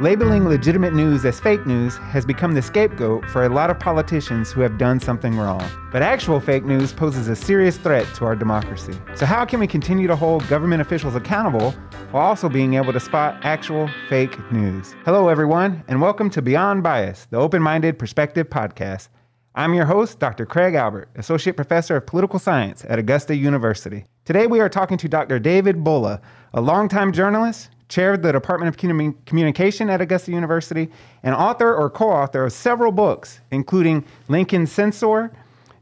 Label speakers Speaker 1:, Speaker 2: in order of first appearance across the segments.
Speaker 1: Labeling legitimate news as fake news has become the scapegoat for a lot of politicians who have done something wrong. But actual fake news poses a serious threat to our democracy. So, how can we continue to hold government officials accountable while also being able to spot actual fake news? Hello, everyone, and welcome to Beyond Bias, the open minded perspective podcast. I'm your host, Dr. Craig Albert, Associate Professor of Political Science at Augusta University. Today, we are talking to Dr. David Bulla, a longtime journalist chair of the Department of Communication at Augusta University, and author or co author of several books, including Lincoln Censor,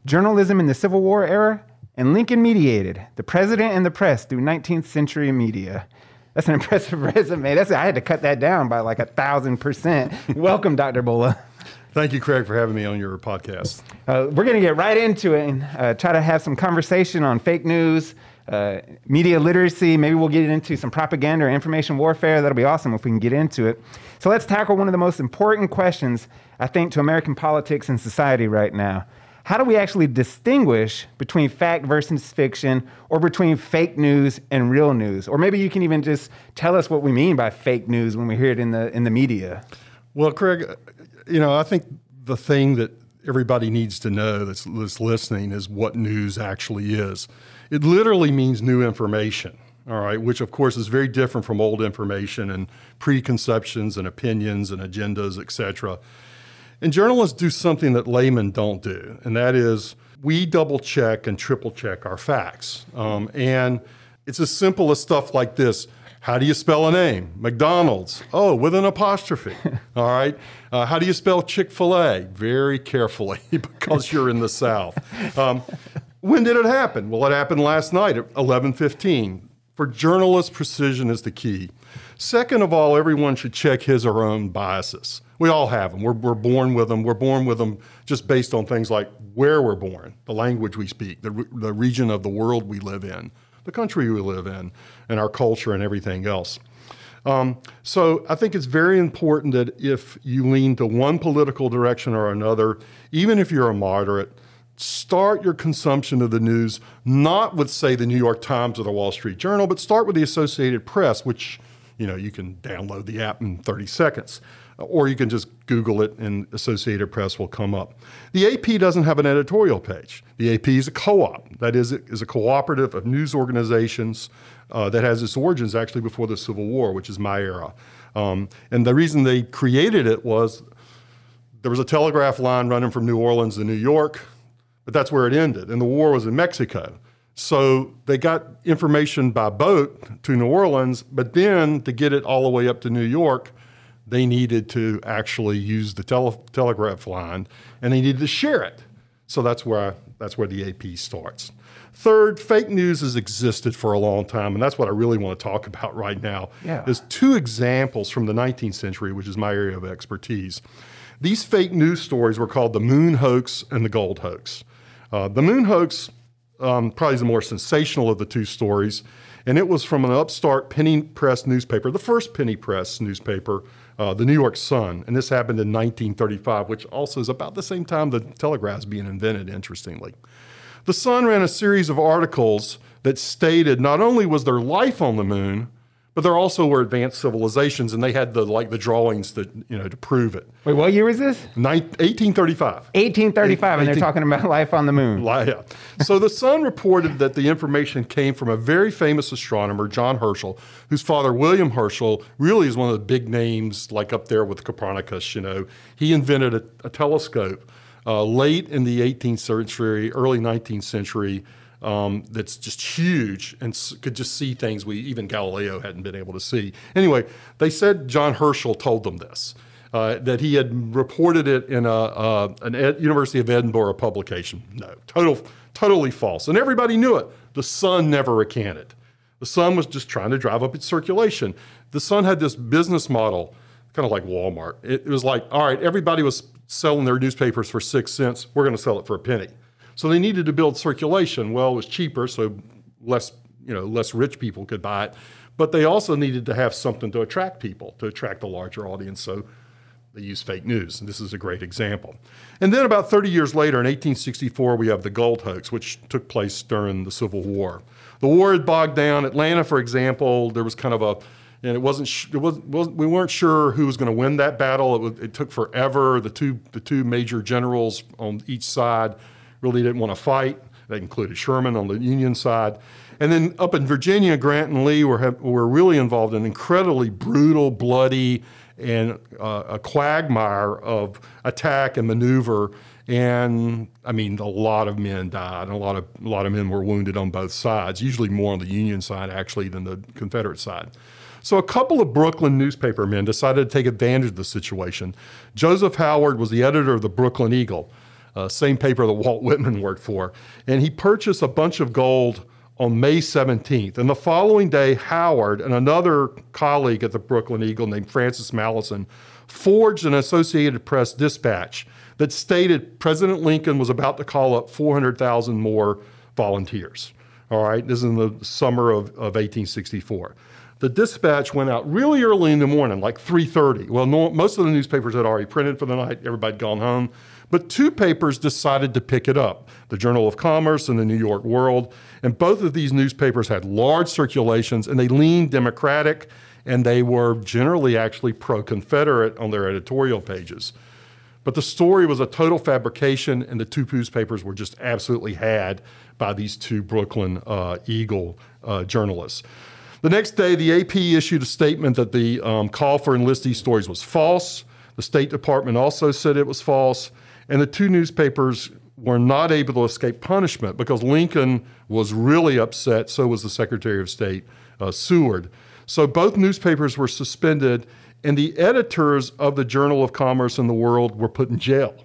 Speaker 1: Journalism in the Civil War Era, and Lincoln Mediated The President and the Press Through 19th Century Media. That's an impressive resume. That's, I had to cut that down by like a thousand percent. Welcome, Dr. Bulla.
Speaker 2: Thank you, Craig, for having me on your podcast.
Speaker 1: Uh, we're going to get right into it and uh, try to have some conversation on fake news, uh, media literacy. Maybe we'll get into some propaganda or information warfare. That'll be awesome if we can get into it. So let's tackle one of the most important questions, I think, to American politics and society right now. How do we actually distinguish between fact versus fiction or between fake news and real news? Or maybe you can even just tell us what we mean by fake news when we hear it in the, in the media.
Speaker 2: Well, Craig, you know, I think the thing that everybody needs to know that's, that's listening is what news actually is. It literally means new information, all right, which of course is very different from old information and preconceptions and opinions and agendas, et cetera. And journalists do something that laymen don't do, and that is we double check and triple check our facts. Um, and it's as simple as stuff like this. How do you spell a name? McDonald's. Oh, with an apostrophe. All right. Uh, how do you spell Chick fil A? Very carefully because you're in the South. Um, when did it happen? Well, it happened last night at 11:15. For journalists, precision is the key. Second of all, everyone should check his or her own biases. We all have them. We're, we're born with them. We're born with them just based on things like where we're born, the language we speak, the, the region of the world we live in, the country we live in, and our culture and everything else. Um, so I think it's very important that if you lean to one political direction or another, even if you're a moderate, start your consumption of the news not with say the New York Times or the Wall Street Journal, but start with the Associated Press, which you know you can download the app in 30 seconds, or you can just Google it and Associated Press will come up. The AP doesn't have an editorial page. The AP is a co-op, that is, is a cooperative of news organizations uh, that has its origins actually before the Civil War, which is my era. Um, and the reason they created it was there was a telegraph line running from New Orleans to New York but that's where it ended. And the war was in Mexico. So they got information by boat to New Orleans, but then to get it all the way up to New York, they needed to actually use the tele- telegraph line and they needed to share it. So that's where, I, that's where the AP starts. Third, fake news has existed for a long time, and that's what I really want to talk about right now.
Speaker 1: Yeah.
Speaker 2: There's two examples from the 19th century, which is my area of expertise. These fake news stories were called the moon hoax and the gold hoax. Uh, the moon hoax um, probably is the more sensational of the two stories, and it was from an upstart penny press newspaper, the first penny press newspaper, uh, the New York Sun, and this happened in 1935, which also is about the same time the telegraph's being invented, interestingly. The Sun ran a series of articles that stated not only was there life on the moon, but there also were advanced civilizations, and they had the like the drawings that you know to prove it.
Speaker 1: Wait, what year was this?
Speaker 2: 1835.
Speaker 1: 1835, and they're talking about life on the moon.
Speaker 2: Yeah. So the Sun reported that the information came from a very famous astronomer, John Herschel, whose father, William Herschel, really is one of the big names, like up there with Copernicus. You know, he invented a, a telescope uh, late in the 18th century, early 19th century um, that's just huge and could just see things we even Galileo hadn't been able to see. Anyway, they said John Herschel told them this. Uh, that he had reported it in a, uh, an Ed- University of Edinburgh publication. No, total, totally false. And everybody knew it. The Sun never recanted. The Sun was just trying to drive up its circulation. The Sun had this business model, kind of like Walmart. It, it was like, all right, everybody was selling their newspapers for six cents. We're going to sell it for a penny. So they needed to build circulation. Well, it was cheaper, so less, you know, less rich people could buy it. But they also needed to have something to attract people, to attract a larger audience. So they used fake news, and this is a great example. And then about 30 years later, in 1864, we have the gold hoax, which took place during the Civil War. The war had bogged down. Atlanta, for example, there was kind of a and it wasn't, it wasn't we weren't sure who was going to win that battle. It, was, it took forever. The two the two major generals on each side really didn't want to fight. That included Sherman on the Union side. And then up in Virginia, Grant and Lee were, were really involved in incredibly brutal, bloody, and uh, a quagmire of attack and maneuver. And I mean, a lot of men died, and a lot of a lot of men were wounded on both sides. Usually more on the Union side actually than the Confederate side. So a couple of Brooklyn newspaper men decided to take advantage of the situation. Joseph Howard was the editor of the Brooklyn Eagle, uh, same paper that Walt Whitman worked for, and he purchased a bunch of gold on May 17th. And the following day, Howard and another colleague at the Brooklyn Eagle named Francis Malleson forged an Associated Press dispatch that stated President Lincoln was about to call up 400,000 more volunteers. All right, this is in the summer of, of 1864. The dispatch went out really early in the morning, like 3:30. Well, no, most of the newspapers had already printed for the night. Everybody had gone home. But two papers decided to pick it up the Journal of Commerce and the New York World. And both of these newspapers had large circulations and they leaned Democratic and they were generally actually pro Confederate on their editorial pages. But the story was a total fabrication, and the two newspapers were just absolutely had by these two Brooklyn uh, Eagle uh, journalists. The next day, the AP issued a statement that the um, call for enlistee stories was false. The State Department also said it was false. And the two newspapers were not able to escape punishment because Lincoln was really upset. So was the Secretary of State, uh, Seward. So both newspapers were suspended, and the editors of the Journal of Commerce and the World were put in jail.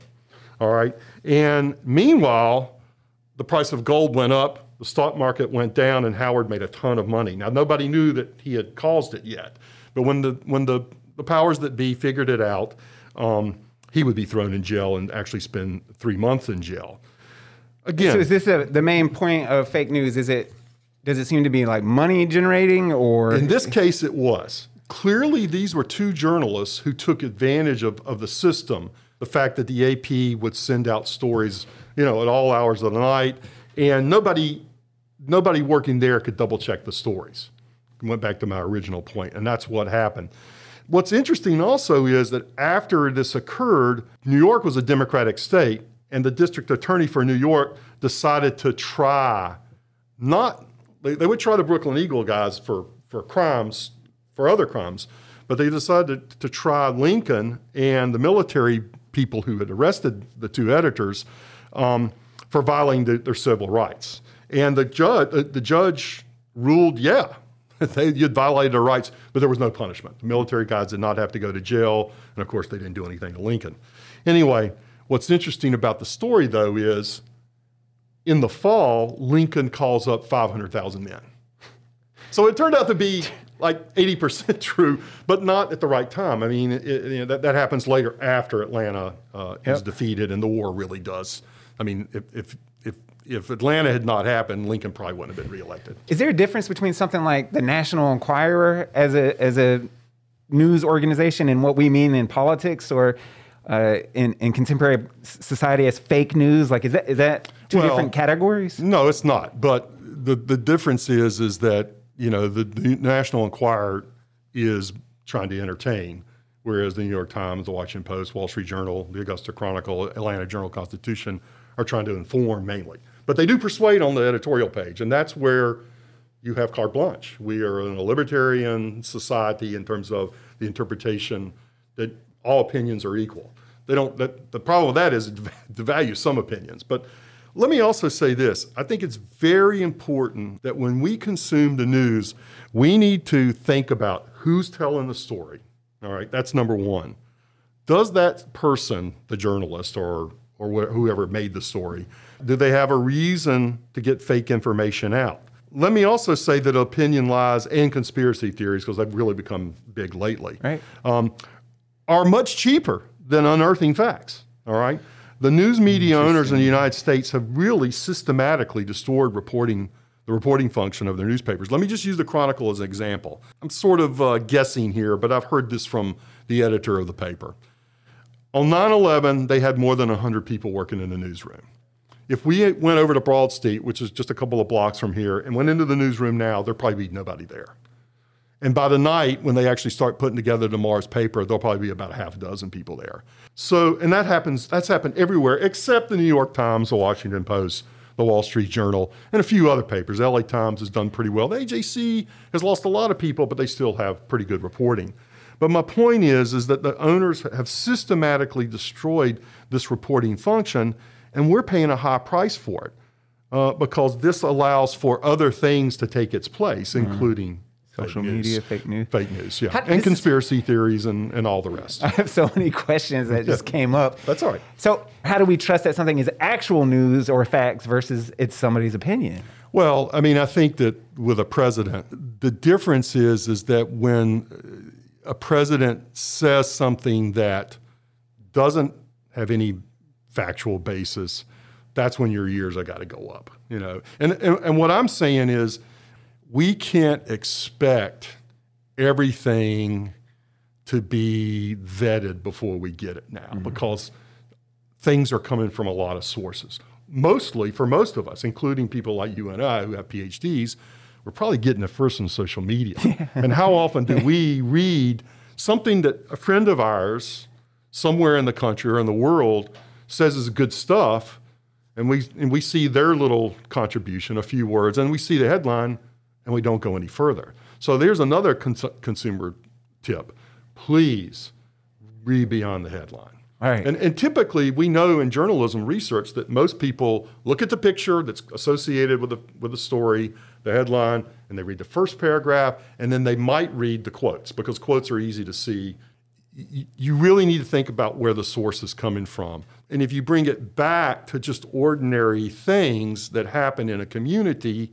Speaker 2: All right. And meanwhile, the price of gold went up, the stock market went down, and Howard made a ton of money. Now, nobody knew that he had caused it yet. But when the, when the, the powers that be figured it out, um, he would be thrown in jail and actually spend three months in jail. Again,
Speaker 1: so is this a, the main point of fake news? Is it does it seem to be like money generating or
Speaker 2: in this case it was clearly these were two journalists who took advantage of, of the system the fact that the ap would send out stories you know at all hours of the night and nobody nobody working there could double check the stories went back to my original point and that's what happened What's interesting also is that after this occurred, New York was a Democratic state, and the district attorney for New York decided to try not, they, they would try the Brooklyn Eagle guys for, for crimes, for other crimes, but they decided to, to try Lincoln and the military people who had arrested the two editors um, for violating the, their civil rights. And the judge, the judge ruled, yeah, they, you'd violated their rights, but there was no punishment. The military guys did not have to go to jail, and of course, they didn't do anything to Lincoln. Anyway, what's interesting about the story, though, is in the fall, Lincoln calls up 500,000 men. So it turned out to be like 80% true, but not at the right time. I mean, it, you know, that, that happens later after Atlanta uh, yep. is defeated and the war really does. I mean, if, if, if Atlanta had not happened, Lincoln probably wouldn't have been reelected.
Speaker 1: Is there a difference between something like the National Enquirer as a as a news organization and what we mean in politics or uh, in, in contemporary society as fake news? Like, is that is that two well, different categories?
Speaker 2: No, it's not. But the the difference is is that you know the, the National Enquirer is trying to entertain, whereas the New York Times, the Washington Post, Wall Street Journal, the Augusta Chronicle, Atlanta Journal Constitution are trying to inform mainly. But they do persuade on the editorial page, and that's where you have carte blanche. We are in a libertarian society in terms of the interpretation that all opinions are equal. They don't. That, the problem with that is to value some opinions. But let me also say this: I think it's very important that when we consume the news, we need to think about who's telling the story. All right, that's number one. Does that person, the journalist or or whoever made the story, do they have a reason to get fake information out? Let me also say that opinion lies and conspiracy theories, because they've really become big lately,
Speaker 1: right.
Speaker 2: um, are much cheaper than unearthing facts. All right. The news media owners in the United States have really systematically distorted reporting the reporting function of their newspapers. Let me just use the Chronicle as an example. I'm sort of uh, guessing here, but I've heard this from the editor of the paper. On 9 11, they had more than 100 people working in the newsroom. If we went over to Broad Street, which is just a couple of blocks from here, and went into the newsroom now, there'd probably be nobody there. And by the night, when they actually start putting together tomorrow's paper, there'll probably be about a half a dozen people there. So, and that happens, that's happened everywhere except the New York Times, the Washington Post, the Wall Street Journal, and a few other papers. LA Times has done pretty well. The AJC has lost a lot of people, but they still have pretty good reporting. But my point is, is that the owners have systematically destroyed this reporting function, and we're paying a high price for it uh, because this allows for other things to take its place, mm-hmm. including
Speaker 1: social media, fake news,
Speaker 2: fake news, yeah, How, and conspiracy is, theories and, and all the rest.
Speaker 1: I have so many questions that just came up.
Speaker 2: That's all right.
Speaker 1: So, how do we trust that something is actual news or facts versus it's somebody's opinion?
Speaker 2: Well, I mean, I think that with a president, the difference is is that when a president says something that doesn't have any factual basis, that's when your ears have got to go up. You know, and, and and what I'm saying is we can't expect everything to be vetted before we get it now mm-hmm. because things are coming from a lot of sources. Mostly, for most of us, including people like you and I who have PhDs, we're probably getting it first on social media. and how often do we read something that a friend of ours somewhere in the country or in the world says is good stuff, and we and we see their little contribution, a few words, and we see the headline, and we don't go any further. So there's another cons- consumer tip. Please read beyond the headline.
Speaker 1: Right.
Speaker 2: And, and typically, we know in journalism research that most people look at the picture that's associated with the, with the story, the headline, and they read the first paragraph, and then they might read the quotes because quotes are easy to see. you really need to think about where the source is coming from. And if you bring it back to just ordinary things that happen in a community,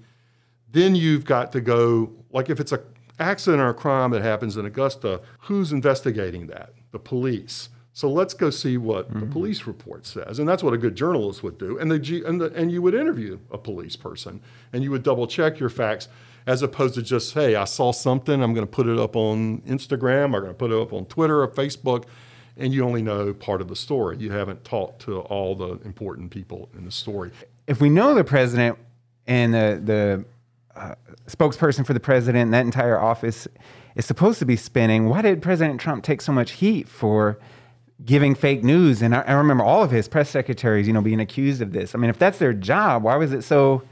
Speaker 2: then you've got to go, like if it's an accident or a crime that happens in Augusta, who's investigating that? The police. So let's go see what mm-hmm. the police report says, and that's what a good journalist would do. And the, and, the, and you would interview a police person, and you would double check your facts, as opposed to just hey, I saw something, I'm going to put it up on Instagram, I'm going to put it up on Twitter or Facebook, and you only know part of the story. You haven't talked to all the important people in the story.
Speaker 1: If we know the president and the the uh, spokesperson for the president and that entire office is supposed to be spinning, why did President Trump take so much heat for? Giving fake news. And I, I, remember all of his press secretaries, you know, being accused of this. I mean, if that's their job, why was it so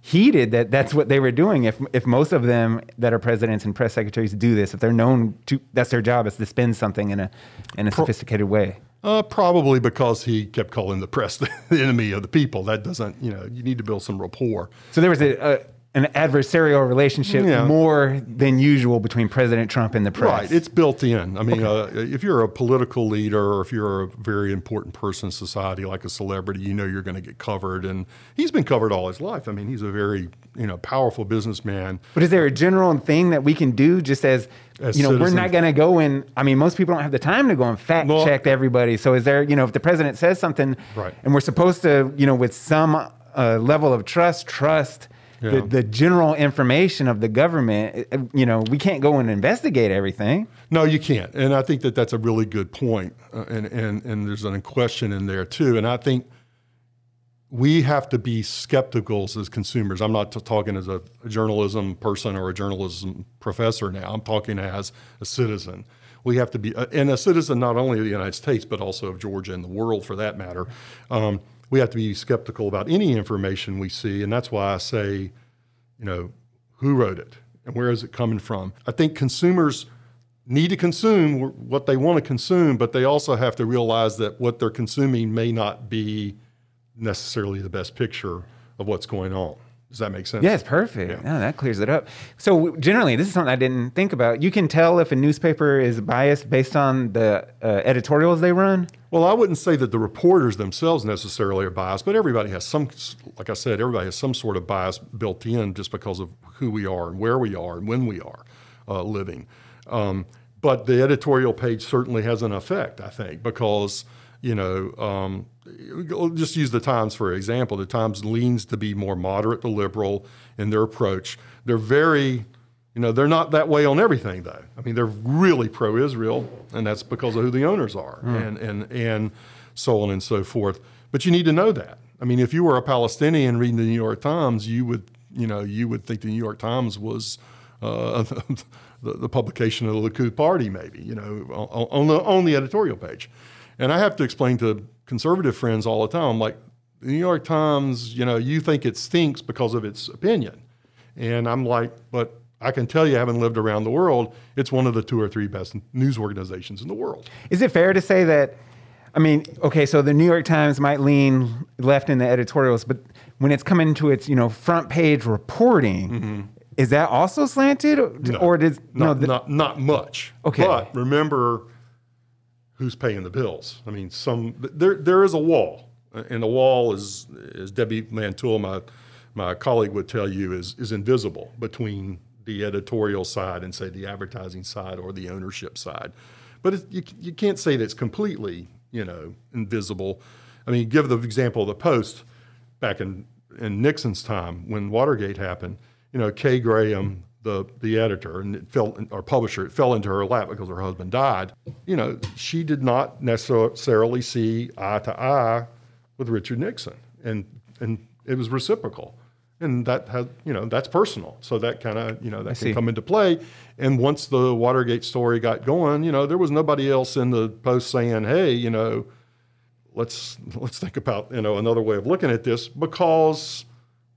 Speaker 1: heated that that's what they were doing? If if most of them that are presidents and press secretaries do this, if they're known to, that's their job is to spin something in a in a Pro- sophisticated way.
Speaker 2: Uh, probably because he kept calling the press the enemy of the people. That doesn't, you know, you need to build some rapport.
Speaker 1: So there was a, a an adversarial relationship yeah. more than usual between President Trump and the press.
Speaker 2: Right, it's built in. I mean, okay. uh, if you're a political leader or if you're a very important person in society, like a celebrity, you know you're going to get covered. And he's been covered all his life. I mean, he's a very you know powerful businessman.
Speaker 1: But is there a general thing that we can do just as as you know, citizens. we're not going to go and. I mean, most people don't have the time to go and fact well, check everybody. So, is there, you know, if the president says something,
Speaker 2: right.
Speaker 1: and we're supposed to, you know, with some uh, level of trust, trust yeah. the, the general information of the government, uh, you know, we can't go and investigate everything.
Speaker 2: No, you can't. And I think that that's a really good point. Uh, and, and, and there's a question in there too. And I think we have to be skeptical as consumers. I'm not talking as a, a journalism person or a journalism professor now. I'm talking as a citizen. We have to be, uh, and a citizen not only of the United States, but also of Georgia and the world for that matter. Um, we have to be skeptical about any information we see. And that's why I say, you know, who wrote it and where is it coming from? I think consumers need to consume what they want to consume, but they also have to realize that what they're consuming may not be necessarily the best picture of what's going on. Does that make sense?
Speaker 1: Yes, perfect. Yeah. No, that clears it up. So generally, this is something I didn't think about. You can tell if a newspaper is biased based on the uh, editorials they run.
Speaker 2: Well, I wouldn't say that the reporters themselves necessarily are biased, but everybody has some, like I said, everybody has some sort of bias built in just because of who we are and where we are and when we are uh, living. Um, but the editorial page certainly has an effect, I think, because you know, um, just use the Times for example. The Times leans to be more moderate to liberal in their approach. They're very you know, they're not that way on everything, though. I mean, they're really pro-Israel, and that's because of who the owners are, mm. and and and so on and so forth. But you need to know that. I mean, if you were a Palestinian reading the New York Times, you would, you know, you would think the New York Times was uh, the, the, publication of the Likud Party, maybe, you know, on, on, the, on the editorial page. And I have to explain to conservative friends all the time, like, the New York Times, you know, you think it stinks because of its opinion. And I'm like, but I can tell you, having lived around the world, it's one of the two or three best news organizations in the world.
Speaker 1: Is it fair to say that? I mean, okay, so the New York Times might lean left in the editorials, but when it's coming to its, you know, front page reporting, mm-hmm. is that also slanted,
Speaker 2: no,
Speaker 1: or does
Speaker 2: no, the, not not much? Okay, but remember who's paying the bills. I mean, some there there is a wall, uh, and the wall is, as Debbie Mantua, my my colleague would tell you, is is invisible between the editorial side and say the advertising side or the ownership side. But you, you can't say that it's completely, you know, invisible. I mean, give the example of the Post back in, in Nixon's time when Watergate happened. You know, Kay Graham, the the editor and it fell or publisher, it fell into her lap because her husband died. You know, she did not necessarily see eye to eye with Richard Nixon, and and it was reciprocal and that has you know that's personal so that kind of you know that I can see. come into play and once the watergate story got going you know there was nobody else in the post saying hey you know let's let's think about you know another way of looking at this because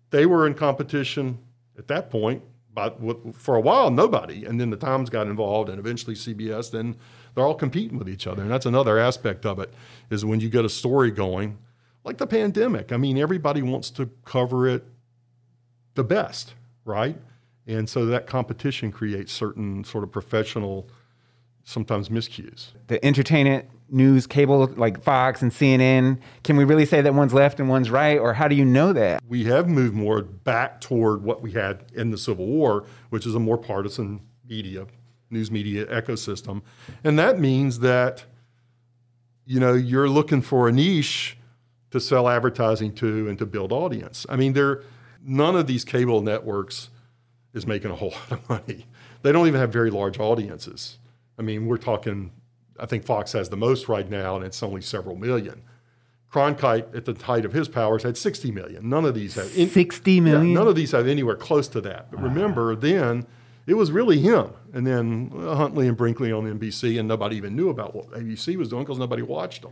Speaker 2: they were in competition at that point but for a while nobody and then the times got involved and eventually cbs then they're all competing with each other and that's another aspect of it is when you get a story going like the pandemic i mean everybody wants to cover it the best, right? And so that competition creates certain sort of professional, sometimes miscues.
Speaker 1: The entertainment news cable like Fox and CNN, can we really say that one's left and one's right, or how do you know that?
Speaker 2: We have moved more back toward what we had in the Civil War, which is a more partisan media, news media ecosystem. And that means that, you know, you're looking for a niche to sell advertising to and to build audience. I mean, there none of these cable networks is making a whole lot of money. They don't even have very large audiences. I mean, we're talking, I think Fox has the most right now, and it's only several million. Cronkite, at the height of his powers, had 60 million. None of these have
Speaker 1: in, 60 million.
Speaker 2: Yeah, none of these have anywhere close to that. But remember, then it was really him, and then uh, Huntley and Brinkley on NBC, and nobody even knew about what ABC was doing because nobody watched them.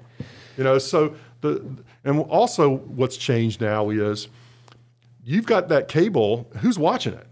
Speaker 2: You know, so the and also what's changed now is you've got that cable. Who's watching it?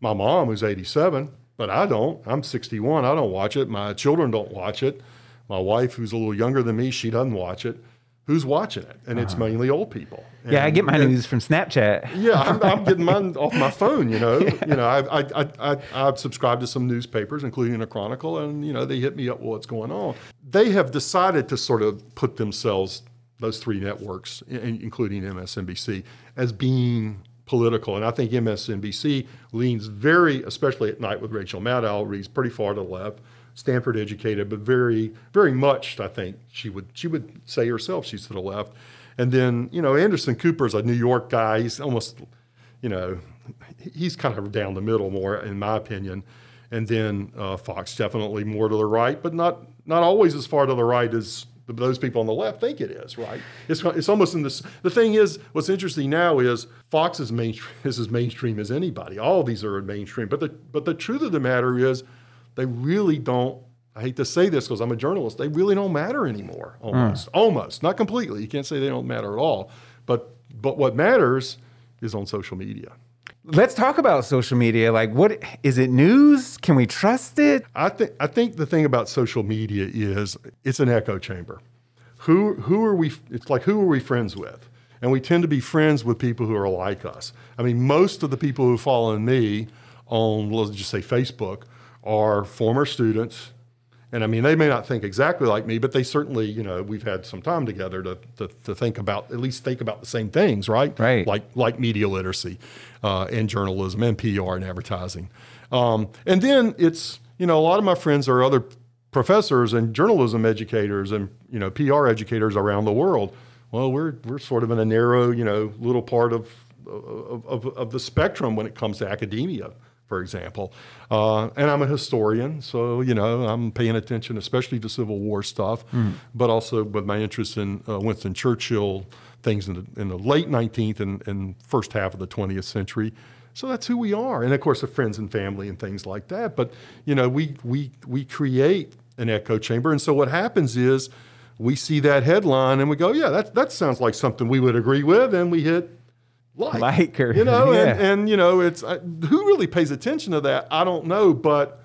Speaker 2: My mom, who's 87, but I don't. I'm 61. I don't watch it. My children don't watch it. My wife, who's a little younger than me, she doesn't watch it. Who's watching it? And it's uh-huh. mainly old people. And,
Speaker 1: yeah, I get my news from Snapchat.
Speaker 2: yeah, I'm, I'm, getting mine off my phone. You know, yeah. you know, I, I, I, I subscribe to some newspapers, including a Chronicle, and you know, they hit me up. Well, what's going on? They have decided to sort of put themselves, those three networks, including MSNBC, as being political. And I think MSNBC leans very, especially at night with Rachel Maddow, reads pretty far to the left. Stanford educated, but very, very much, I think she would she would say herself she's to the left. And then, you know, Anderson Cooper is a New York guy. He's almost, you know, he's kind of down the middle more, in my opinion. And then uh, Fox definitely more to the right, but not not always as far to the right as those people on the left think it is, right? It's, it's almost in this. The thing is, what's interesting now is Fox is, mainstream, is as mainstream as anybody. All these are mainstream. But the, but the truth of the matter is, they really don't. I hate to say this because I'm a journalist. They really don't matter anymore. Almost, mm. almost, not completely. You can't say they don't matter at all. But but what matters is on social media.
Speaker 1: Let's talk about social media. Like, what is it? News? Can we trust it?
Speaker 2: I think I think the thing about social media is it's an echo chamber. Who who are we? It's like who are we friends with? And we tend to be friends with people who are like us. I mean, most of the people who follow me on let's just say Facebook are former students and I mean, they may not think exactly like me, but they certainly, you know, we've had some time together to, to, to think about, at least think about the same things, right?
Speaker 1: Right.
Speaker 2: Like, like media literacy uh, and journalism and PR and advertising. Um, and then it's, you know, a lot of my friends are other professors and journalism educators and, you know, PR educators around the world. Well, we're, we're sort of in a narrow, you know, little part of, of, of, of the spectrum when it comes to academia for example. Uh, and I'm a historian, so you know I'm paying attention, especially to Civil War stuff, mm. but also with my interest in uh, Winston Churchill things in the, in the late 19th and, and, first half of the 20th century. So that's who we are. And of course, the friends and family and things like that. But, you know, we, we, we create an echo chamber. And so what happens is we see that headline and we go, yeah, that, that sounds like something we would agree with. And we hit like,
Speaker 1: like or,
Speaker 2: you know,
Speaker 1: yeah.
Speaker 2: and, and, you know, it's I, who really pays attention to that? I don't know, but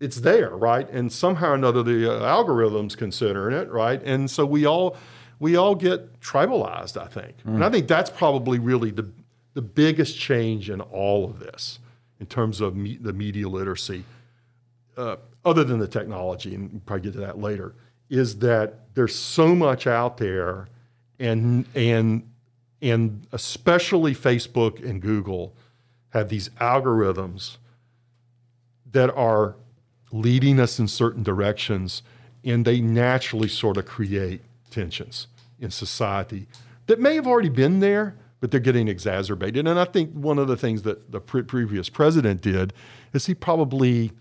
Speaker 2: it's there, right? And somehow or another, the uh, algorithms considering it, right? And so we all we all get tribalized, I think, mm. and I think that's probably really the the biggest change in all of this in terms of me, the media literacy, uh, other than the technology, and we'll probably get to that later, is that there's so much out there, and and and especially Facebook and Google have these algorithms that are leading us in certain directions, and they naturally sort of create tensions in society that may have already been there, but they're getting exacerbated. And I think one of the things that the pre- previous president did is he probably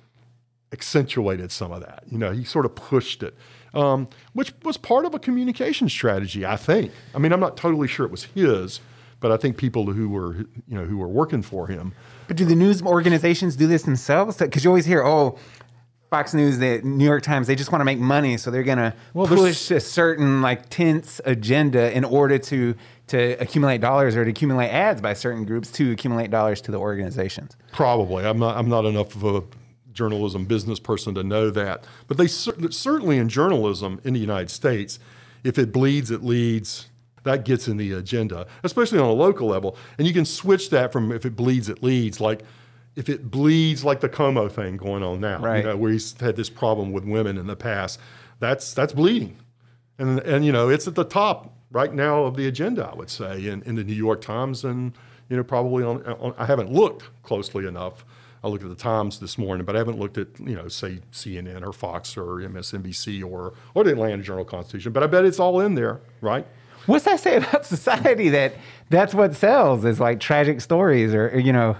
Speaker 2: accentuated some of that. You know, he sort of pushed it, um, which was part of a communication strategy, I think. I mean, I'm not totally sure it was his, but I think people who were, you know, who were working for him.
Speaker 1: But do the news organizations do this themselves? Because you always hear, oh, Fox News, the New York Times, they just want to make money, so they're going to well, push a certain like tense agenda in order to to accumulate dollars or to accumulate ads by certain groups to accumulate dollars to the organizations.
Speaker 2: Probably, I'm not. I'm not enough of a journalism business person to know that, but they certainly in journalism in the United States, if it bleeds, it leads. That gets in the agenda, especially on a local level, and you can switch that from if it bleeds, it leads, like if it bleeds like the Cuomo thing going on now,
Speaker 1: right.
Speaker 2: you know, where he's had this problem with women in the past, that's that's bleeding, and and you know it's at the top right now of the agenda, I would say, in, in the New York Times, and you know probably on, on I haven't looked closely enough. I looked at the Times this morning, but I haven't looked at you know say CNN or Fox or MSNBC or or the Atlanta Journal Constitution. But I bet it's all in there, right?
Speaker 1: What's that say about society that that's what sells is like tragic stories or, you know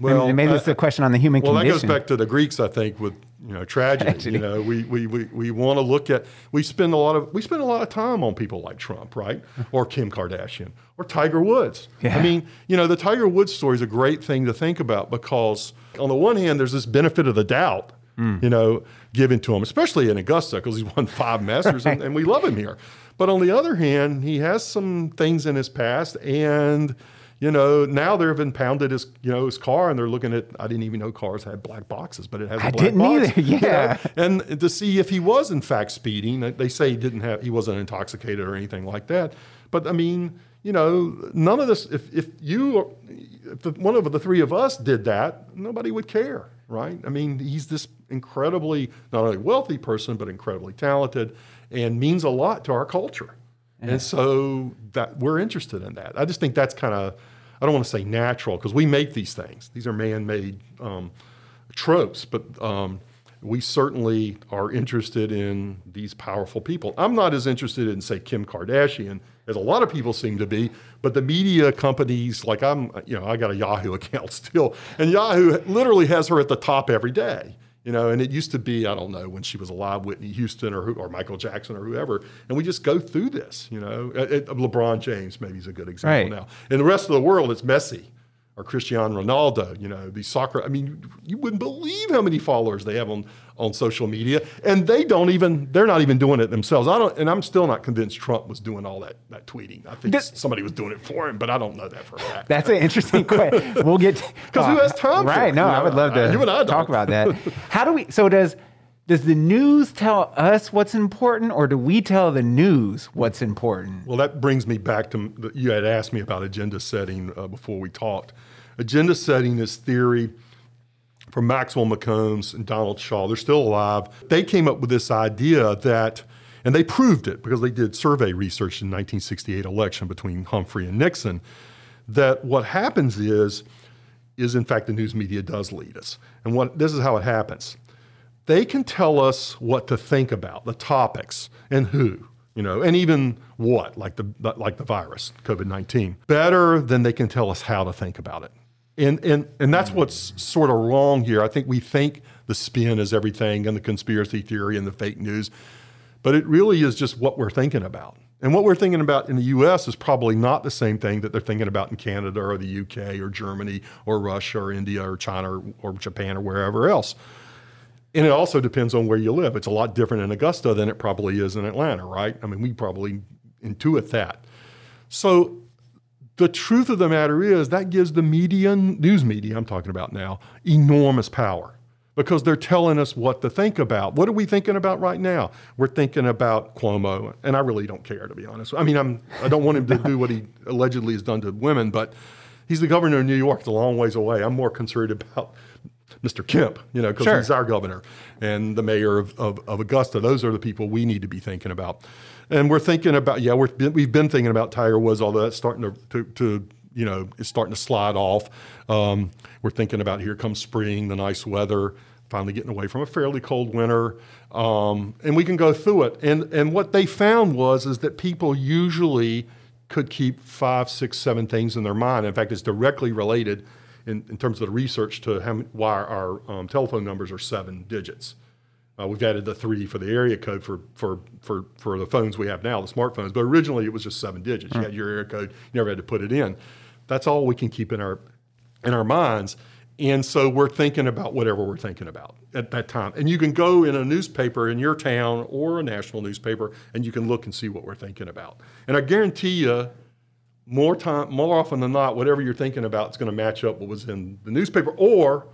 Speaker 1: well, maybe it's a question on the human
Speaker 2: well,
Speaker 1: condition.
Speaker 2: Well, that goes back to the Greeks, I think, with you know tragedy. tragedy. You know, we we, we, we want to look at we spend a lot of we spend a lot of time on people like Trump, right, or Kim Kardashian, or Tiger Woods.
Speaker 1: Yeah.
Speaker 2: I mean, you know, the Tiger Woods story is a great thing to think about because on the one hand, there's this benefit of the doubt. Mm. You know, given to him, especially in Augusta, because he's won five Masters, right. and, and we love him here. But on the other hand, he has some things in his past, and you know, now they've impounded his, you know, his car, and they're looking at. I didn't even know cars had black boxes, but it has. A
Speaker 1: I
Speaker 2: black
Speaker 1: didn't
Speaker 2: box,
Speaker 1: either. Yeah,
Speaker 2: you know? and to see if he was in fact speeding. They say he didn't have, he wasn't intoxicated or anything like that. But I mean, you know, none of this. If if you, if one of the three of us did that, nobody would care, right? I mean, he's this incredibly not only wealthy person, but incredibly talented, and means a lot to our culture. Yeah. And so that we're interested in that. I just think that's kind of I don't want to say natural because we make these things. These are man-made um, tropes, but um, we certainly are interested in these powerful people. I'm not as interested in, say, Kim Kardashian as a lot of people seem to be, but the media companies, like I'm, you know, I got a Yahoo account still, and Yahoo literally has her at the top every day. You know, and it used to be, I don't know, when she was alive, Whitney Houston or, or Michael Jackson or whoever. And we just go through this, you know. Uh, it, LeBron James maybe is a good example right. now. In the rest of the world, it's Messi or Cristiano Ronaldo, you know, these soccer. I mean, you wouldn't believe how many followers they have on, on social media, and they don't even they're not even doing it themselves. I don't, and I'm still not convinced Trump was doing all that that tweeting. I think this, somebody was doing it for him, but I don't know that for a fact.
Speaker 1: That's an interesting question. We'll get
Speaker 2: because uh, who has time?
Speaker 1: Right?
Speaker 2: For
Speaker 1: no,
Speaker 2: you know,
Speaker 1: I would love to
Speaker 2: you and I
Speaker 1: talk about that. How do we? So does does the news tell us what's important or do we tell the news what's important
Speaker 2: well that brings me back to you had asked me about agenda setting uh, before we talked Agenda setting is theory from Maxwell McCombs and Donald Shaw. They're still alive. They came up with this idea that, and they proved it because they did survey research in 1968 election between Humphrey and Nixon, that what happens is, is in fact the news media does lead us. And what this is how it happens. They can tell us what to think about, the topics, and who you know, and even what, like the like the virus, COVID nineteen, better than they can tell us how to think about it. And, and, and that's what's sort of wrong here. I think we think the spin is everything and the conspiracy theory and the fake news, but it really is just what we're thinking about. And what we're thinking about in the US is probably not the same thing that they're thinking about in Canada or the UK or Germany or Russia or India or China or, or Japan or wherever else. And it also depends on where you live. It's a lot different in Augusta than it probably is in Atlanta, right? I mean, we probably intuit that. So the truth of the matter is that gives the media, news media I'm talking about now, enormous power because they're telling us what to think about. What are we thinking about right now? We're thinking about Cuomo, and I really don't care to be honest. I mean, I'm I don't want him to do what he allegedly has done to women, but he's the governor of New York. It's a long ways away. I'm more concerned about Mr. Kemp, you know, because
Speaker 1: Sure.
Speaker 2: he's our governor, and the mayor of, of, of Augusta. Those are the people we need to be thinking about. And we're thinking about, yeah, we're, we've been thinking about Tiger Woods, although that's starting to, to, to you know, it's starting to slide off. Um, we're thinking about here comes spring, the nice weather, finally getting away from a fairly cold winter. Um, and we can go through it. And, and what they found was is that people usually could keep five, six, seven things in their mind. In fact, it's directly related in, in terms of the research to how, why our um, telephone numbers are seven digits. Uh, we've added the three for the area code for, for, for, for the phones we have now, the smartphones. But originally it was just seven digits. You had your area code, you never had to put it in. That's all we can keep in our, in our minds. And so we're thinking about whatever we're thinking about at that time. And you can go in a newspaper in your town or a national newspaper and you can look and see what we're thinking about. And I guarantee you, more time, more often than not, whatever you're thinking about is going to match up what was in the newspaper or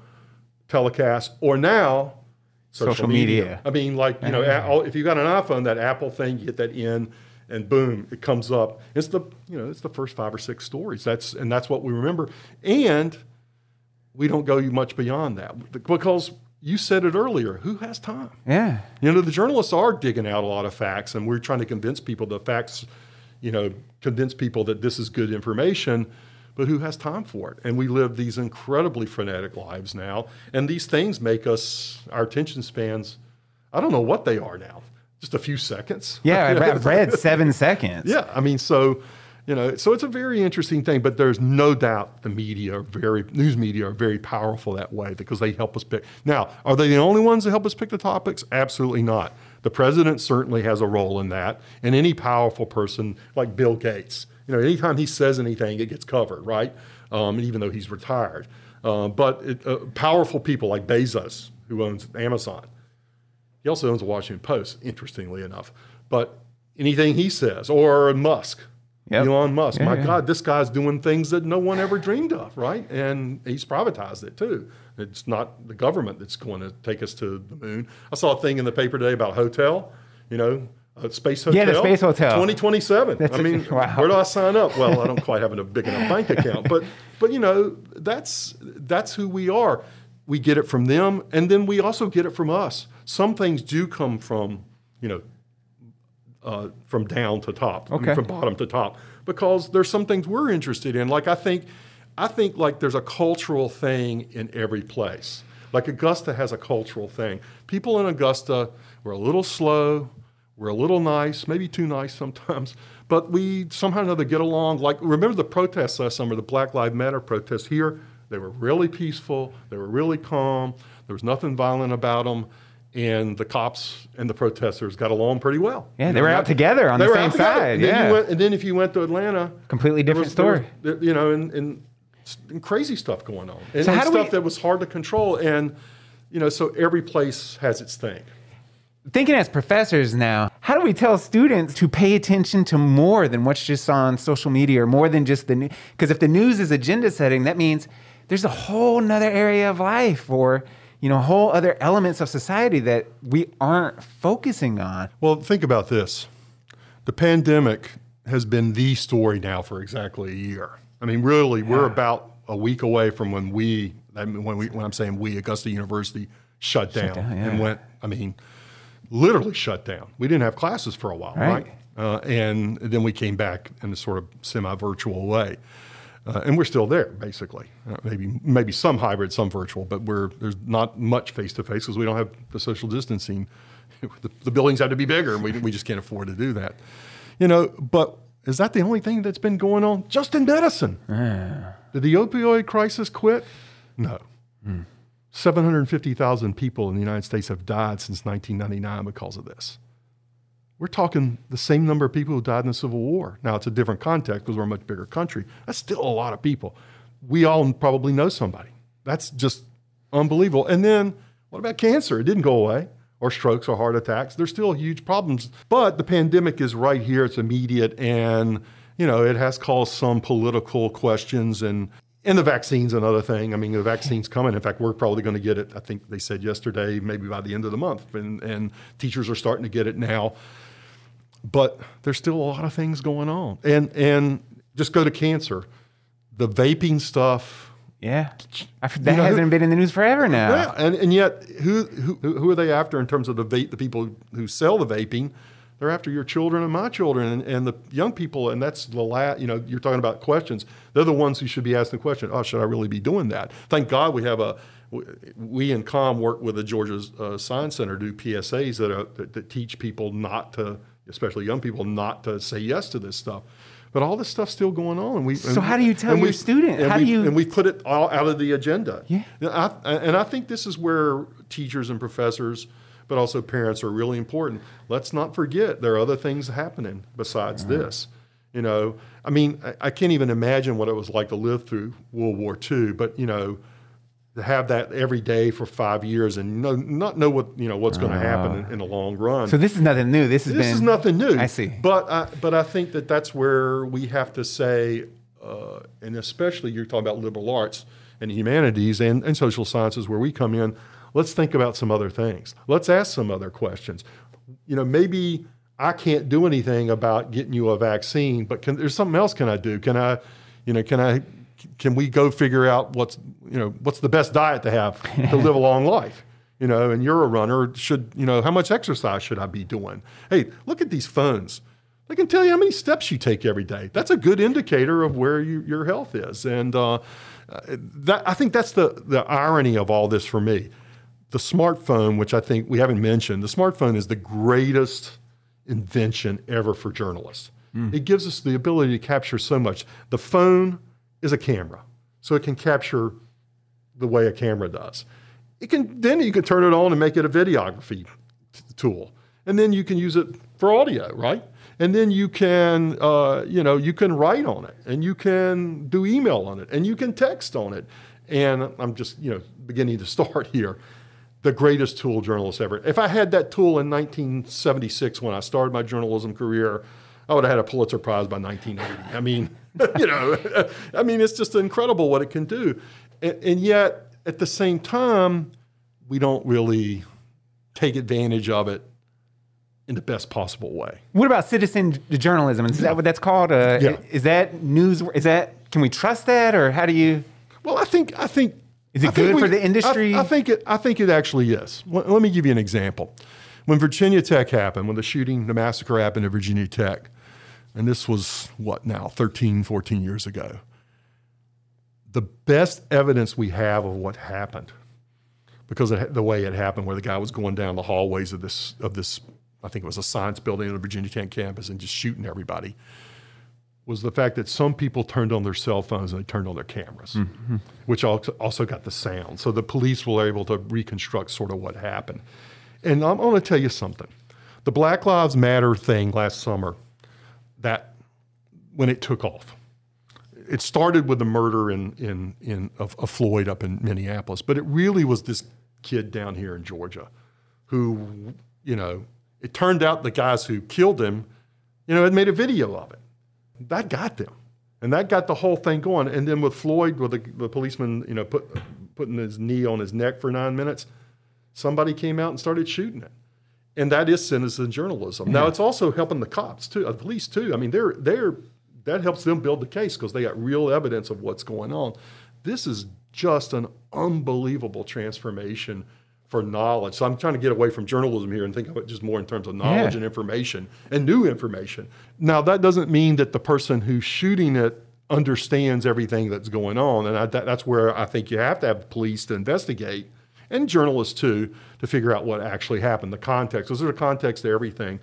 Speaker 2: telecast or now social,
Speaker 1: Social
Speaker 2: media.
Speaker 1: media.
Speaker 2: I mean, like you know, if you got an iPhone, that Apple thing, you hit that in, and boom, it comes up. It's the you know, it's the first five or six stories. That's and that's what we remember. And we don't go much beyond that because you said it earlier. Who has time?
Speaker 1: Yeah.
Speaker 2: You know, the journalists are digging out a lot of facts, and we're trying to convince people the facts, you know, convince people that this is good information, but who has time for it? And we live these incredibly frenetic lives now, and these things make us, our attention spans, I don't know what they are now, just a few seconds.
Speaker 1: Yeah, I've read seven seconds.
Speaker 2: Yeah, I mean, so you know, so it's a very interesting thing. But there's no doubt the media are very news media are very powerful that way because they help us pick. Now, are they the only ones that help us pick the topics? Absolutely not. The president certainly has a role in that, and any powerful person like Bill Gates. You know, anytime he says anything, it gets covered, right? Um, even though he's retired. Uh, but it, uh, powerful people like Bezos, who owns Amazon, he also owns the Washington Post, interestingly enough. But anything he says, or Musk,
Speaker 1: Yep.
Speaker 2: Elon Musk,
Speaker 1: Yeah,
Speaker 2: my
Speaker 1: yeah.
Speaker 2: God, this guy's doing things that no one ever dreamed of, right? And he's privatized it too. It's not the government that's going to take us to the moon. I saw a thing in the paper today about a hotel, you know, a space hotel.
Speaker 1: Yeah, the space hotel.
Speaker 2: 2027.
Speaker 1: That's
Speaker 2: I mean,
Speaker 1: wow.
Speaker 2: where do I sign up? Well, I don't quite have a big enough bank account, but but you know, that's that's who we are. We get it from them, and then we also get it from us. Some things do come from, you know, uh, from down to top, I mean,
Speaker 1: Okay.
Speaker 2: from bottom to top, because there's some things we're interested in. Like I think, I think like there's a cultural thing in every place. Like Augusta has a cultural thing. People in Augusta were a little slow, we're a little nice, maybe too nice sometimes, but we somehow or another get along. Like remember the protests last summer, the Black Lives Matter protests here. They were really peaceful. They were really calm. There was nothing violent about them. And the cops and the protesters got along pretty well.
Speaker 1: Yeah, they were out together on the same side,
Speaker 2: And then,
Speaker 1: yeah.
Speaker 2: went, and then if you went to Atlanta,
Speaker 1: Completely different
Speaker 2: was- there was-
Speaker 1: story.
Speaker 2: you know, and, and, and crazy stuff going on, and,
Speaker 1: So
Speaker 2: and stuff
Speaker 1: we-
Speaker 2: that was hard to control. And you know, so every place has its thing.
Speaker 1: Thinking as professors now, how do we tell students to pay attention to more than what's just on social media or more than just the news? Because if the news is agenda setting, that means there's a whole nother area of life or, you know, whole other elements of society that we aren't focusing on.
Speaker 2: Well, think about this: the pandemic has been the story now for exactly a year. I mean, really, we're about a week away from when we, I mean, when we, when I'm saying we, Augusta University shut down,
Speaker 1: down, yeah.
Speaker 2: and went. I mean, literally shut down. We didn't have classes for a while, right?
Speaker 1: Right.
Speaker 2: Uh, and then we came back in a sort of semi-virtual way. Uh, and we're still there, basically. Uh, maybe maybe some hybrid, some virtual, but we're there's not much face to face because we don't have the social distancing. the, the buildings have to be bigger, and we we just can't afford to do that. You know, but is that the only thing that's been going on just in medicine? Did the opioid crisis quit? No. 750,000 people in the United States have died since 1999 because of this. we're talking the same number of people who died in the Civil War. Now, it's a different context because we're a much bigger country. That's still a lot of people. We all probably know somebody. That's just unbelievable. And then what about cancer? It didn't go away, or strokes or heart attacks. There's still huge problems. But the pandemic is right here, it's immediate, and you know, it has caused some political questions and and the vaccine's another thing. I mean, the vaccine's coming. In fact, we're probably going to get it. I think they said yesterday, maybe by the end of the month, and, and teachers are starting to get it now. But there's still a lot of things going on, and and just go to cancer, the vaping stuff.
Speaker 1: Yeah, that you know, hasn't been in the news forever now.
Speaker 2: Yeah, and, and yet who, who who are they after in terms of the vape? The people who sell the vaping they're after your children and my children and, and the young people. And that's the last, you know, you're talking about questions. They're the ones who should be asking the question, oh, should I really be doing that? Thank God we have a, we in COM work with the Georgia uh, Science Center, do PSAs that, are, that, that teach people not to, especially young people, not to say yes to this stuff. But all this stuff's still going on. And we,
Speaker 1: so how do you tell your
Speaker 2: we,
Speaker 1: student? How
Speaker 2: we,
Speaker 1: do you?
Speaker 2: And we put it all out of the agenda.
Speaker 1: Yeah.
Speaker 2: And I, and I think this is where teachers and professors – but also parents are really important. Let's not forget there are other things happening besides mm-hmm. this. You know, I mean, I, I, can't even imagine what it was like to live through World War II, but you know, to have that every day for five years and know, not know what you know what's going to happen in, in, the long run.
Speaker 1: So this is nothing new. This has
Speaker 2: this
Speaker 1: been,
Speaker 2: is nothing new.
Speaker 1: I see.
Speaker 2: But I, but I think that that's where we have to say, uh, and especially you're talking about liberal arts and humanities and, and social sciences, where we come in let's think about some other things. Let's ask some other questions. You know, maybe I can't do anything about getting you a vaccine, but can, there's something else can I do? Can I, you know, can I, can we go figure out what's, you know, what's the best diet to have to live a long life? You know, and you're a runner, should, you know, how much exercise should I be doing? Hey, look at these phones. They can tell you how many steps you take every day. That's a good indicator of where you, your health is. And uh, that, I think that's the, the irony of all this for me the smartphone, which I think we haven't mentioned, the smartphone is the greatest invention ever for journalists. Mm. It gives us the ability to capture so much. The phone is a camera, so it can capture the way a camera does. It can then you can turn it on and make it a videography t- tool, and then you can use it for audio, right? And then you can, uh, you know, you can write on it, and you can do email on it, and you can text on it. And I'm just, you know, beginning to start here the greatest tool journalists ever. If I had that tool in 1976 when I started my journalism career, I would have had a Pulitzer Prize by 1980. I mean, you know, I mean, it's just incredible what it can do. And, and, yet, at the same time, we don't really take advantage of it in the best possible way.
Speaker 1: What about citizen journalism? Is that what that's called? Uh, yeah. Is that news? Is that can we trust that, or how do you?
Speaker 2: Well, I think I think
Speaker 1: is it good we, for the industry?
Speaker 2: I, I, think it. I think it actually is. Let, let me give you an example. When Virginia Tech happened, when the shooting, the massacre happened at Virginia Tech, and this was what now, 13, 14 years ago. The best evidence we have of what happened, because of the way it happened, where the guy was going down the hallways of this of this, I think it was a science building on the Virginia Tech campus and just shooting everybody was the fact that some people turned on their cell phones and they turned on their cameras, mm-hmm. which also got the sound. So the police were able to reconstruct sort of what happened. And I'm going to tell you something. The Black Lives Matter thing last summer, that when it took off, it started with the murder in, in, in of, of Floyd up in Minneapolis, but it really was this kid down here in Georgia who, you know, it turned out the guys who killed him, you know, had made a video of it that got them. And that got the whole thing going. And then with Floyd, with the, the policeman, you know, put, putting his knee on his neck for nine minutes, somebody came out and started shooting it. And that is citizen journalism. Yeah. Now it's also helping the cops too, the police too. I mean, they're they're that helps them build the case because they got real evidence of what's going on. This is just an unbelievable transformation for knowledge. So I'm trying to get away from journalism here and think of it just more in terms of knowledge yeah. and information and new information. Now, that doesn't mean that the person who's shooting it understands everything that's going on. And I, that, that's where I think you have to have police to investigate and journalists too to figure out what actually happened, the context. Because there's a context to everything,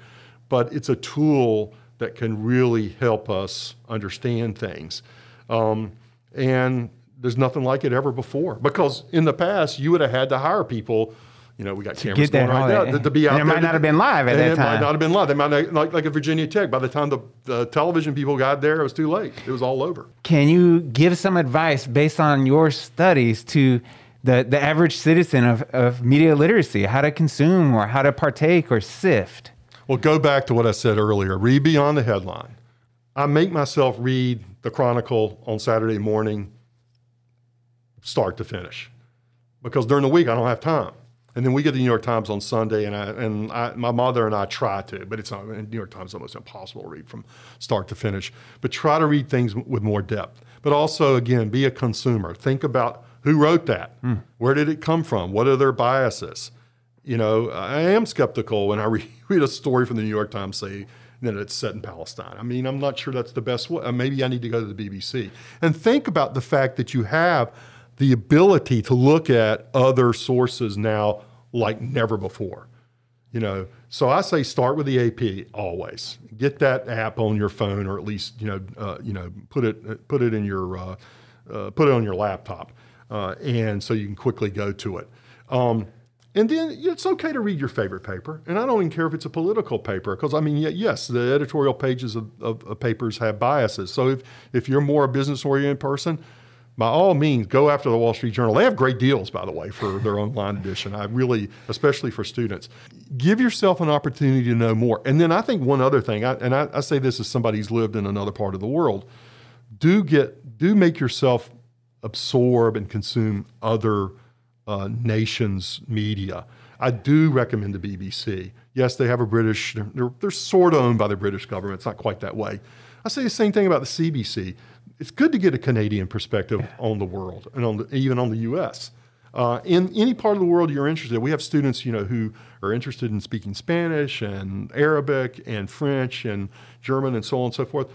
Speaker 2: but it's a tool that can really help us understand things. Um, and there's nothing like it ever before. Because in the past, you would have had to hire people, You know, we got cameras going right now to, to be out
Speaker 1: and it
Speaker 2: there
Speaker 1: might not have been live at that
Speaker 2: it might not have been live. They might not, like like at Virginia Tech. By the time the, the television people got there, it was too late. It was all over.
Speaker 1: Can you give some advice based on your studies to the, the average citizen of, of media literacy, how to consume or how to partake or sift?
Speaker 2: Well, go back to what I said earlier. Read beyond the headline. I make myself read the Chronicle on Saturday morning, start to finish, because during the week I don't have time. And then we get the New York Times on Sunday, and I and I, my mother and I try to, but it's not. New York Times is almost impossible to read from start to finish. But try to read things with more depth. But also, again, be a consumer. Think about who wrote that. Where did it come from? What are their biases? You know, I am skeptical when I read, read a story from the New York Times say that it's set in Palestine. I mean, I'm not sure that's the best way. Uh, Maybe I need to go to the BBC and think about the fact that you have the ability to look at other sources now like never before. You know, so I say start with the AP always. Get that app on your phone, or at least you know, uh, you know, put it put it in your uh, uh, put it on your laptop, uh, and so you can quickly go to it. Um, and then it's okay to read your favorite paper, and I don't even care if it's a political paper, because I mean, yes, the editorial pages of, of, of papers have biases. So if if you're more a business oriented person, by all means, go after the Wall Street Journal. They have great deals, by the way, for their online edition. I really, especially for students, give yourself an opportunity to know more. And then I think one other thing, I, and I, I say this as somebody who's lived in another part of the world, do get, do make yourself absorb and consume other uh, nations' media. I do recommend the BBC. Yes, they have a British, they're, they're sort of owned by the British government. It's not quite that way. I say the same thing about the CBC. It's good to get a Canadian perspective on the world and on the, even on the U.S. Uh, in any part of the world you're interested, we have students, you know, who are interested in speaking Spanish and Arabic and French and German and so on and so forth.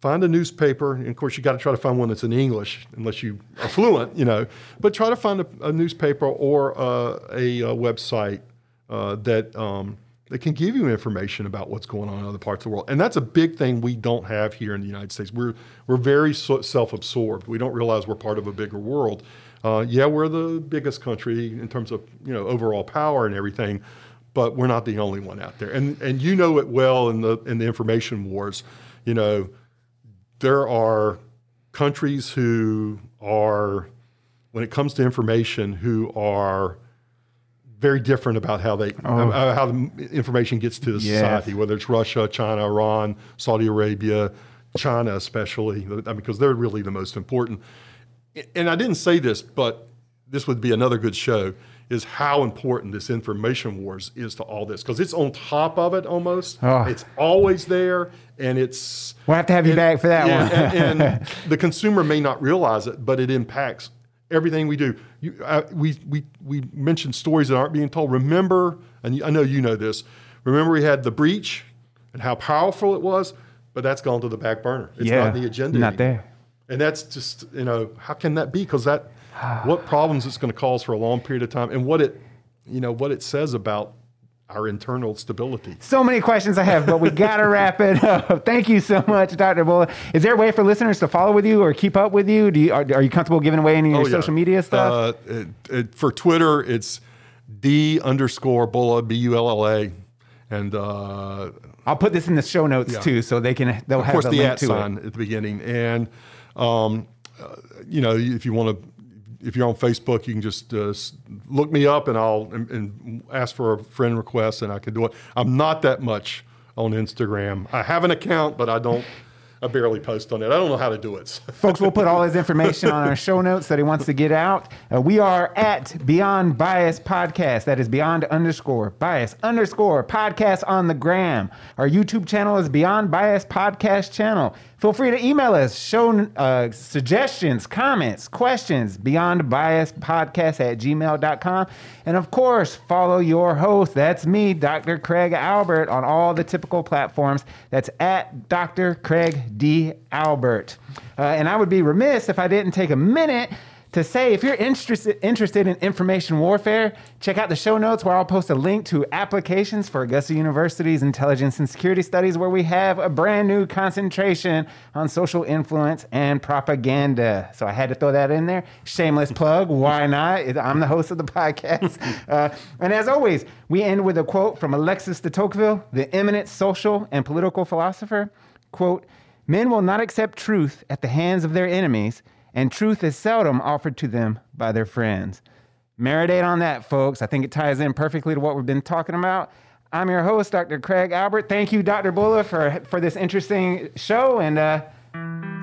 Speaker 2: Find a newspaper, and of course, you got to try to find one that's in English, unless you are fluent, you know. But try to find a, a newspaper or uh, a, uh website uh, that um, that can give you information about what's going on in other parts of the world. And that's a big thing we don't have here in the United States. We're we're very so self-absorbed. We don't realize we're part of a bigger world. Uh, yeah, we're the biggest country in terms of you know overall power and everything, but we're not the only one out there. And and you know it well in the in the information wars. You know, there are countries who are, when it comes to information, who are very different about how they uh, how the information gets to the
Speaker 1: Yes.
Speaker 2: society, whether it's Russia, China, Iran, Saudi Arabia, China especially, I mean, because they're really the most important. And I didn't say this, but this would be another good show. Is how important this information wars is to all this because it's on top of it almost.
Speaker 1: Oh.
Speaker 2: It's always there, and it's
Speaker 1: We'll have to have you
Speaker 2: and-
Speaker 1: back for that
Speaker 2: yeah,
Speaker 1: one.
Speaker 2: and, and the consumer may not realize it, but it impacts everything we do. You, uh, we, we, we mentioned stories that aren't being told. Remember, and I know you know this, remember we had the breach and how powerful it was, but that's gone to the back burner. It's
Speaker 1: Yeah,
Speaker 2: not the agenda.
Speaker 1: not
Speaker 2: anymore.
Speaker 1: there.
Speaker 2: And that's just, you know, how can that be? Because that, what problems it's going to cause for a long period of time and what it, you know, what it says about our internal stability.
Speaker 1: So many questions I have, but we got to wrap it up. Thank you so much, Dr. Bulla. Is there a way for listeners to follow with you or keep up with you? Do you are, are you comfortable giving away any of your
Speaker 2: Oh, yeah.
Speaker 1: social media stuff?
Speaker 2: Uh, it, it, for Twitter, it's D underscore Bulla, B U L L A. And uh,
Speaker 1: I'll put this in the show notes
Speaker 2: Yeah.
Speaker 1: too, so they can they'll
Speaker 2: of
Speaker 1: have
Speaker 2: course,
Speaker 1: the,
Speaker 2: the
Speaker 1: link
Speaker 2: at
Speaker 1: to
Speaker 2: sign
Speaker 1: it.
Speaker 2: at the beginning. And, um, uh, you know, if you want to, if you're on Facebook, you can just uh, look me up and I'll and, and ask for a friend request and I can do it. I'm not that much on Instagram. I have an account, but I don't, I barely post on it. I don't know how to do it.
Speaker 1: Folks, we'll put all his information on our show notes that he wants to get out. Uh, we are at Beyond Bias Podcast. That is Beyond underscore Bias underscore Podcast on the gram. Our YouTube channel is Beyond Bias Podcast channel. Feel free to email us, show uh, suggestions, comments, questions, Beyond Bias Podcast at gmail.com. And of course, follow your host. That's me, Dr. Craig Albert, on all the typical platforms. That's at Dr. Craig D. Albert. Uh, and I would be remiss if I didn't take a minute to say if you're interested interested in information warfare, check out the show notes where I'll post a link to applications for Augusta University's Intelligence and Security Studies, where we have a brand new concentration on social influence and propaganda. So I had to throw that in there. Shameless plug. Why not? I'm the host of the podcast. Uh, and as always, we end with a quote from Alexis de Tocqueville, the eminent social and political philosopher. Quote, Men will not accept truth at the hands of their enemies, and truth is seldom offered to them by their friends. Marinate on that, folks. I think it ties in perfectly to what we've been talking about. I'm your host, Dr. Craig Albert. Thank you, Dr. Bulla, for, for this interesting show. And uh,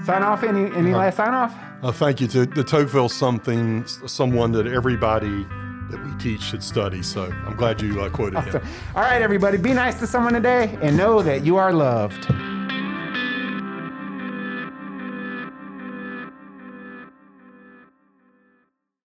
Speaker 1: sign off. Any, any uh, last sign off?
Speaker 2: Uh, thank you. To, the Tocqueville something, someone that everybody that we teach should study. So I'm glad you uh, quoted awesome. him.
Speaker 1: All right, everybody, be nice to someone today and know that you are loved.